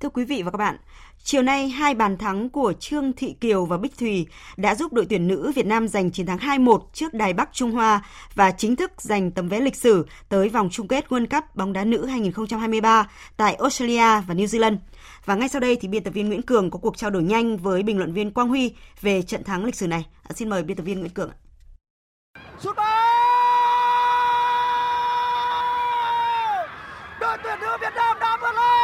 Thưa quý vị và các bạn, chiều nay hai bàn thắng của Trương Thị Kiều và Bích Thùy đã giúp đội tuyển nữ Việt Nam giành chiến thắng 2-1 trước Đài Bắc Trung Hoa và chính thức giành tấm vé lịch sử tới vòng chung kết World Cup bóng đá nữ 2023 tại Australia và New Zealand. Và ngay sau đây thì biên tập viên Nguyễn Cường có cuộc trao đổi nhanh với bình luận viên Quang Huy về trận thắng lịch sử này. À, xin mời biên tập viên Nguyễn Cường. Sút Đội tuyển nữ Việt Nam đã vượt lên!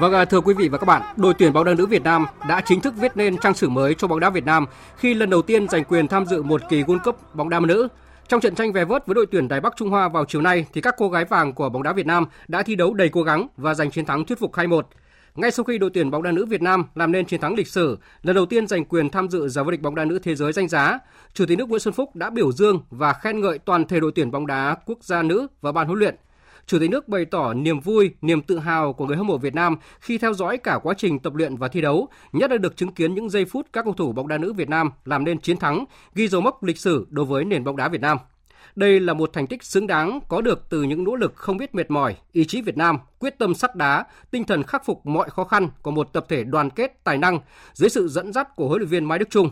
Vâng, à, thưa quý vị và các bạn, đội tuyển bóng đá nữ Việt Nam đã chính thức viết nên trang sử mới cho bóng đá Việt Nam khi lần đầu tiên giành quyền tham dự một kỳ World Cup bóng đá nữ. Trong trận tranh về vớt với đội tuyển Đài Bắc Trung Hoa vào chiều nay thì các cô gái vàng của bóng đá Việt Nam đã thi đấu đầy cố gắng và giành chiến thắng thuyết phục 2-1. Ngay sau khi đội tuyển bóng đá nữ Việt Nam làm nên chiến thắng lịch sử, lần đầu tiên giành quyền tham dự giải vô địch bóng đá nữ thế giới danh giá, Chủ tịch nước Nguyễn Xuân Phúc đã biểu dương và khen ngợi toàn thể đội tuyển bóng đá quốc gia nữ và ban huấn luyện. Chủ tịch nước bày tỏ niềm vui, niềm tự hào của người hâm mộ Việt Nam khi theo dõi cả quá trình tập luyện và thi đấu, nhất là được chứng kiến những giây phút các cầu thủ bóng đá nữ Việt Nam làm nên chiến thắng, ghi dấu mốc lịch sử đối với nền bóng đá Việt Nam. Đây là một thành tích xứng đáng có được từ những nỗ lực không biết mệt mỏi, ý chí Việt Nam, quyết tâm sắt đá, tinh thần khắc phục mọi khó khăn của một tập thể đoàn kết tài năng dưới sự dẫn dắt của huấn luyện viên Mai Đức Chung.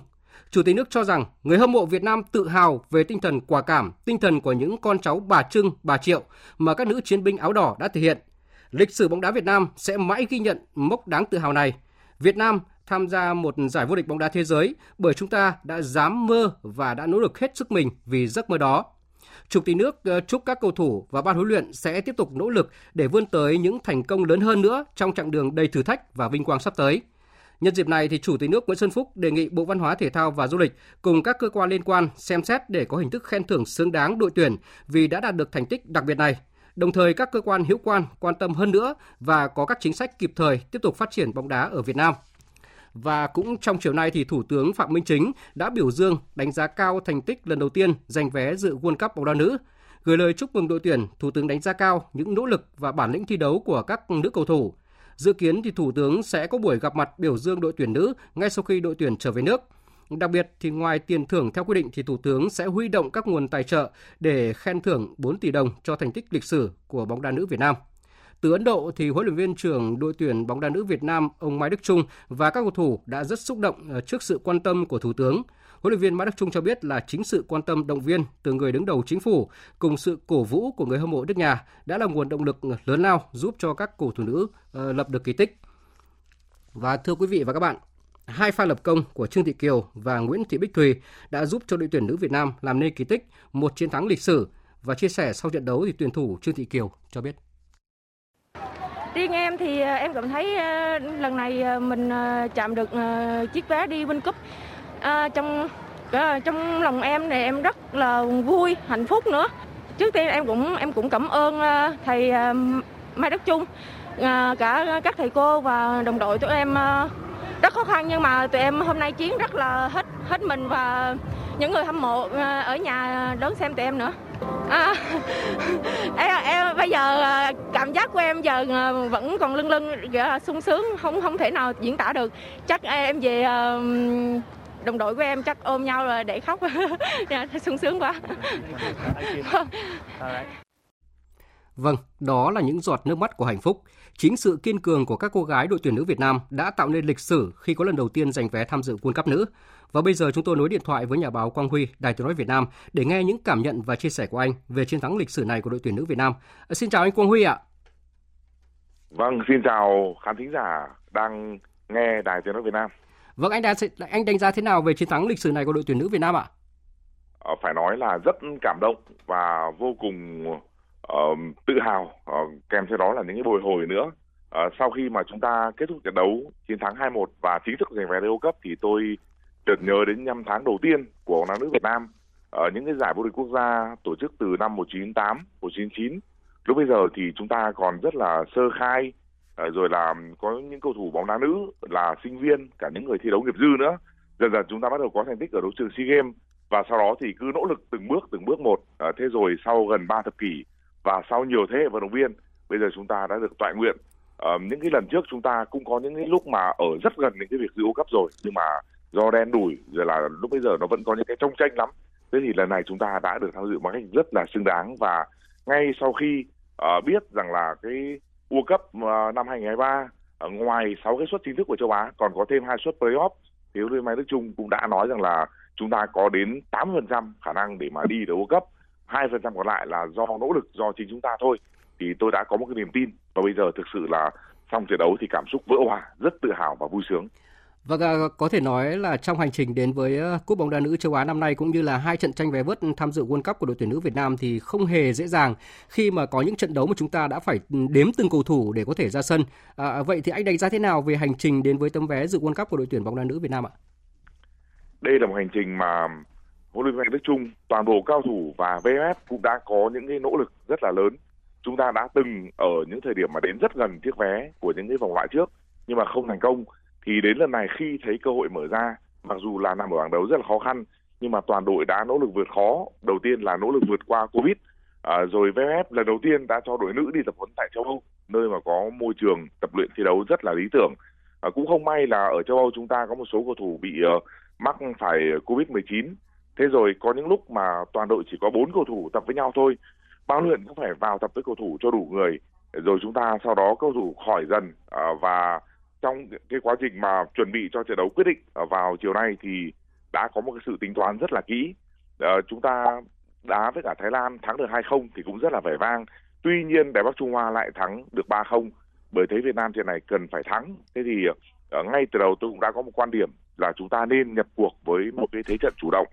Chủ tịch nước cho rằng người hâm mộ Việt Nam tự hào về tinh thần quả cảm, tinh thần của những con cháu bà Trưng, bà Triệu mà các nữ chiến binh áo đỏ đã thể hiện. Lịch sử bóng đá Việt Nam sẽ mãi ghi nhận mốc đáng tự hào này. Việt Nam tham gia một giải vô địch bóng đá thế giới bởi chúng ta đã dám mơ và đã nỗ lực hết sức mình vì giấc mơ đó. Chủ tịch nước ờ, chúc các cầu thủ và ban huấn luyện sẽ tiếp tục nỗ lực để vươn tới những thành công lớn hơn nữa trong chặng đường đầy thử thách và vinh quang sắp tới. Nhân dịp này thì Chủ tịch nước Nguyễn Xuân Phúc đề nghị Bộ Văn hóa Thể thao và Du lịch cùng các cơ quan liên quan xem xét để có hình thức khen thưởng xứng đáng đội tuyển vì đã đạt được thành tích đặc biệt này. Đồng thời các cơ quan hữu quan quan tâm hơn nữa và có các chính sách kịp thời tiếp tục phát triển bóng đá ở Việt Nam. Và cũng trong chiều nay thì Thủ tướng Phạm Minh Chính đã biểu dương đánh giá cao thành tích lần đầu tiên giành vé dự World Cup bóng đá nữ. Gửi lời chúc mừng đội tuyển, Thủ tướng đánh giá cao những nỗ lực và bản lĩnh thi đấu của các nữ cầu thủ. Dự kiến thì Thủ tướng sẽ có buổi gặp mặt biểu dương đội tuyển nữ ngay sau khi đội tuyển trở về nước. Đặc biệt thì ngoài tiền thưởng theo quy định thì Thủ tướng sẽ huy động các nguồn tài trợ để khen thưởng 4 tỷ đồng cho thành tích lịch sử của bóng đá nữ Việt Nam. Từ Ấn Độ thì huấn luyện viên trưởng đội tuyển bóng đá nữ Việt Nam ông Mai Đức Chung và các cầu thủ đã rất xúc động ờ, trước sự quan tâm của thủ tướng. Huấn luyện viên Mã Đức Trung cho biết là chính sự quan tâm động viên từ người đứng đầu chính phủ cùng sự cổ vũ của người hâm mộ nước nhà đã là nguồn động lực lớn lao giúp cho các cầu thủ nữ ờ, lập được kỳ tích. Và thưa quý vị và các bạn, hai pha lập công của Trương Thị Kiều và Nguyễn Thị Bích Thùy đã giúp cho đội tuyển nữ Việt Nam làm nên kỳ tích, một chiến thắng lịch sử và chia sẻ sau trận đấu thì tuyển thủ Trương Thị Kiều cho biết. Riêng em thì ờ, em cảm thấy ờ, lần này mình chạm được chiếc vé đi World Cup. À, trong à, trong lòng em này em rất là vui, hạnh phúc nữa. Trước tiên em cũng em cũng cảm ơn à, thầy à, Mai Đức Trung, cả các thầy cô và đồng đội tụi em rất khó khăn nhưng mà tụi em hôm nay chiến rất là hết hết mình và những người hâm mộ ở nhà đón xem tụi em nữa. À, em, em bây giờ cảm giác của em giờ vẫn còn lưng lưng dạ, sung sướng không không thể nào diễn tả được chắc em về đồng đội của em chắc ôm nhau rồi để khóc dạ, sung sướng quá Vâng, đó là những giọt nước mắt của hạnh phúc. Chính sự kiên cường của các cô gái đội tuyển nữ Việt Nam đã tạo nên lịch sử khi có lần đầu tiên giành vé tham dự World Cup nữ. Và bây giờ chúng tôi nối điện thoại với nhà báo Quang Huy, Đài Tiếng nói Việt Nam để nghe những cảm nhận và chia sẻ của anh về chiến thắng lịch sử này của đội tuyển nữ Việt Nam. À, xin chào anh Quang Huy ạ. Vâng, xin chào khán thính giả đang nghe Đài Tiếng nói Việt Nam. Vâng, anh đã anh đánh giá thế nào về chiến thắng lịch sử này của đội tuyển nữ Việt Nam ạ? À, phải nói là rất cảm động và vô cùng uh, tự hào uh, kèm theo đó là những cái bồi hồi nữa uh, sau khi mà chúng ta kết thúc trận đấu chiến thắng 2-1 và chính thức giành vé World Cup thì tôi chợt nhớ đến năm tháng đầu tiên của bóng đá nữ Việt Nam ở những cái giải vô địch quốc gia tổ chức từ năm 1998, 1999. Lúc bây giờ thì chúng ta còn rất là sơ khai, Ờ, rồi là có những cầu thủ bóng đá nữ là sinh viên, cả những người thi đấu nghiệp dư nữa. Dần dần chúng ta bắt đầu có thành tích ở đấu trường SEA Games và sau đó thì cứ nỗ lực từng bước từng bước một. Ờ, thế rồi sau gần 3 thập kỷ và sau nhiều thế hệ vận động viên bây giờ chúng ta đã được tọa nguyện ờ, những cái lần trước chúng ta cũng có những cái lúc mà ở rất gần những cái việc dự World rồi nhưng mà do đen đủi rồi là lúc bây giờ nó vẫn có những cái trông tranh lắm thế thì lần này chúng ta đã được tham dự một cách rất là xứng đáng và ngay sau khi uh, biết rằng là cái World Cup à, năm 2023 ngoài 6 cái suất chính thức của châu Á còn có thêm hai suất playoff thì huấn luyện viên Đức Trung cũng đã nói rằng là chúng ta có đến 8% khả năng để mà đi được World Cup, 2% còn lại là do nỗ lực do chính chúng ta thôi. Thì tôi đã có một cái niềm tin và bây giờ thực sự là xong trận đấu thì cảm xúc vỡ hòa, rất tự hào và vui sướng. Và vâng à, có thể nói là trong hành trình đến với ờ, Cúp bóng đá nữ châu Á năm nay cũng như là hai trận tranh vé vớt tham dự World Cup của đội tuyển nữ Việt Nam thì không hề dễ dàng khi mà có những trận đấu mà chúng ta đã phải ừ, đếm từng cầu thủ để có thể ra sân. À, vậy thì anh đánh giá thế nào về hành trình đến với tấm vé dự World Cup của đội tuyển bóng đá nữ Việt Nam ạ? Đây là một hành trình mà huấn luyện viên Đức Trung, toàn bộ cao thủ và VFF cũng đã có những cái nỗ lực rất là lớn. Chúng ta đã từng ở những thời điểm mà đến rất gần chiếc vé của những cái vòng loại trước nhưng mà không thành công thì đến lần này khi thấy cơ hội mở ra mặc dù là nằm ở bảng đấu rất là khó khăn nhưng mà toàn đội đã nỗ lực vượt khó. Đầu tiên là nỗ lực vượt qua covid à, rồi VFF lần đầu tiên đã cho đội nữ đi tập huấn tại châu Âu nơi mà có môi trường tập luyện thi đấu rất là lý tưởng. À, cũng không may là ở châu Âu chúng ta có một số cầu thủ bị uh, mắc phải covid 19 thế rồi có những lúc mà toàn đội chỉ có bốn cầu thủ tập với nhau thôi ban luyện cũng phải vào tập với cầu thủ cho đủ người. Rồi chúng ta sau đó cầu thủ khỏi dần uh, và trong cái quá trình mà chuẩn bị cho trận đấu quyết định vào chiều nay thì đã có một cái sự tính toán rất là kỹ. À, chúng ta đá với cả Thái Lan thắng được 2-0 thì cũng rất là vẻ vang. Tuy nhiên Đài Bắc Trung Hoa lại thắng được 3-0 bởi thế Việt Nam trận này cần phải thắng. Thế thì uh, ngay từ đầu tôi cũng đã có một quan điểm là chúng ta nên nhập cuộc với một cái thế trận chủ động,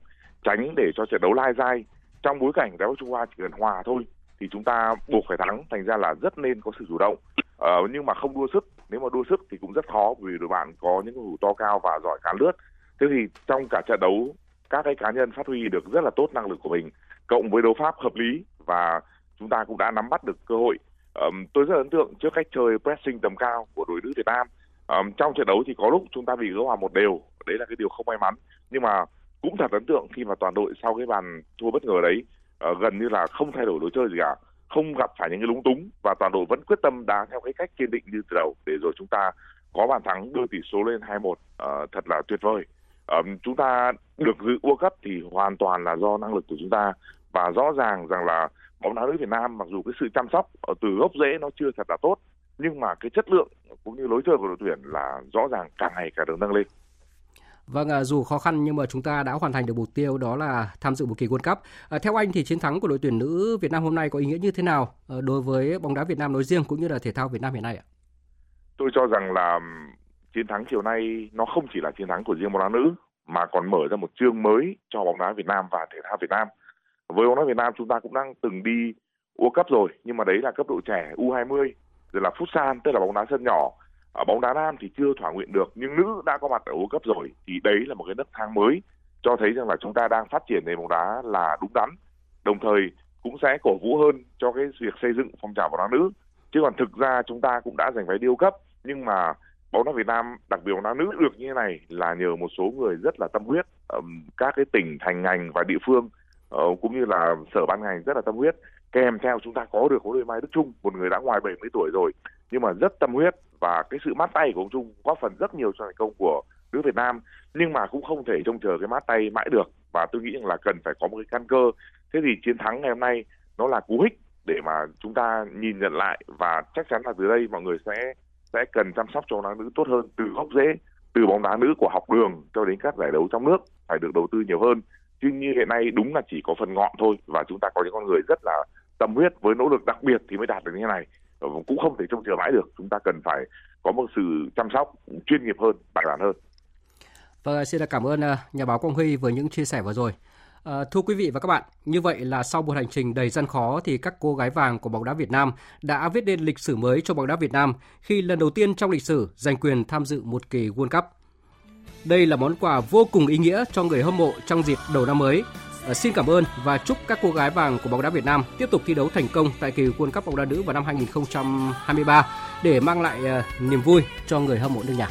tránh để cho trận đấu lai dai. Trong bối cảnh Đài Bắc Trung Hoa chỉ cần hòa thôi thì chúng ta buộc phải thắng, thành ra là rất nên có sự chủ động. Uh, nhưng mà không đua sức nếu mà đua sức thì cũng rất khó vì đội bạn có những cầu thủ to cao và giỏi cán lướt. Thế thì trong cả trận đấu các cái cá nhân phát huy được rất là tốt năng lực của mình cộng với đấu pháp hợp lý và chúng ta cũng đã nắm bắt được cơ hội. Um, tôi rất ấn tượng trước cách chơi pressing tầm cao của đội nữ Việt Nam. Um, trong trận đấu thì có lúc chúng ta bị gỡ hòa một đều đấy là cái điều không may mắn. Nhưng mà cũng thật ấn tượng khi mà toàn đội sau cái bàn thua bất ngờ đấy uh, gần như là không thay đổi lối chơi gì cả không gặp phải những cái lúng túng và toàn đội vẫn quyết tâm đá theo cái cách kiên định như từ đầu để rồi chúng ta có bàn thắng đưa tỷ số lên 2-1 uh, ờ, thật là tuyệt vời. Um, chúng ta được dự World Cup thì hoàn toàn là do năng lực của chúng ta và rõ ràng rằng là bóng đá nữ Việt Nam mặc dù cái sự chăm sóc ở từ gốc rễ nó chưa thật là tốt nhưng mà cái chất lượng cũng như lối chơi của đội tuyển là rõ ràng càng ngày càng được nâng lên. Vâng, à, dù khó khăn nhưng mà chúng ta đã hoàn thành được mục tiêu đó là tham dự một kỳ World Cup. À, theo anh thì chiến thắng của đội tuyển nữ Việt Nam hôm nay có ý nghĩa như thế nào ờ, đối với bóng đá Việt Nam nói riêng cũng như là thể thao Việt Nam hiện nay ạ? Tôi cho rằng là chiến thắng chiều nay nó không chỉ là chiến thắng của riêng bóng đá nữ mà còn mở ra một chương mới cho bóng đá Việt Nam và thể thao Việt Nam. Với bóng đá Việt Nam chúng ta cũng đang từng đi World Cup rồi nhưng mà đấy là cấp độ trẻ U20 rồi là Futsal tức là bóng đá sân nhỏ ở bóng đá nam thì chưa thỏa nguyện được, nhưng nữ đã có mặt ở World Cup rồi, thì đấy là một cái nấc thang mới cho thấy rằng là chúng ta đang phát triển nền bóng đá là đúng đắn. Đồng thời cũng sẽ cổ vũ hơn cho cái việc xây dựng phong trào bóng đá nữ. Chứ còn thực ra chúng ta cũng đã giành vé điêu cấp nhưng mà bóng đá Việt Nam, đặc biệt bóng đá nữ, được như thế này là nhờ một số người rất là tâm huyết các cái tỉnh, thành ngành và địa phương ờ, cũng như là sở ban ngành rất là tâm huyết. Kèm theo chúng ta có được huấn luyện Mai Đức Trung, một người đã ngoài 70 tuổi rồi nhưng mà rất tâm huyết và cái sự mát tay của ông Trung góp phần rất nhiều cho thành công của nữ Việt Nam. Nhưng mà cũng không thể trông chờ cái mát tay mãi được. Và tôi nghĩ rằng là cần phải có một cái căn cơ. Thế thì chiến thắng ngày hôm nay nó là cú hích để mà chúng ta nhìn nhận lại. Và chắc chắn là từ đây mọi người sẽ sẽ cần chăm sóc cho bóng đá nữ tốt hơn từ gốc rễ, từ bóng đá nữ của học đường cho đến các giải đấu trong nước phải được đầu tư nhiều hơn. Chứ như hiện nay đúng là chỉ có phần ngọn thôi và chúng ta có những con người rất là tâm huyết với nỗ lực đặc biệt thì mới đạt được như thế này. Ờ, cũng không thể trông chờ mãi được chúng ta cần phải có một sự chăm sóc chuyên nghiệp hơn bài bản hơn Vâng, xin cảm ơn ờ, nhà báo Quang Huy với những chia sẻ vừa rồi. À, thưa quý vị và các bạn, như vậy là sau một hành trình đầy gian khó thì các cô gái vàng của bóng đá Việt Nam đã viết nên lịch sử mới cho bóng đá Việt Nam khi lần đầu tiên trong lịch sử giành quyền tham dự một kỳ World Cup. Đây là món quà vô cùng ý nghĩa cho người hâm mộ trong dịp đầu năm mới Ờ, xin cảm ơn và chúc các cô gái vàng của bóng đá Việt Nam tiếp tục thi đấu thành công tại kỳ World Cup bóng đá nữ vào năm 2023 để mang lại ờ, niềm vui cho người hâm mộ nước nhà.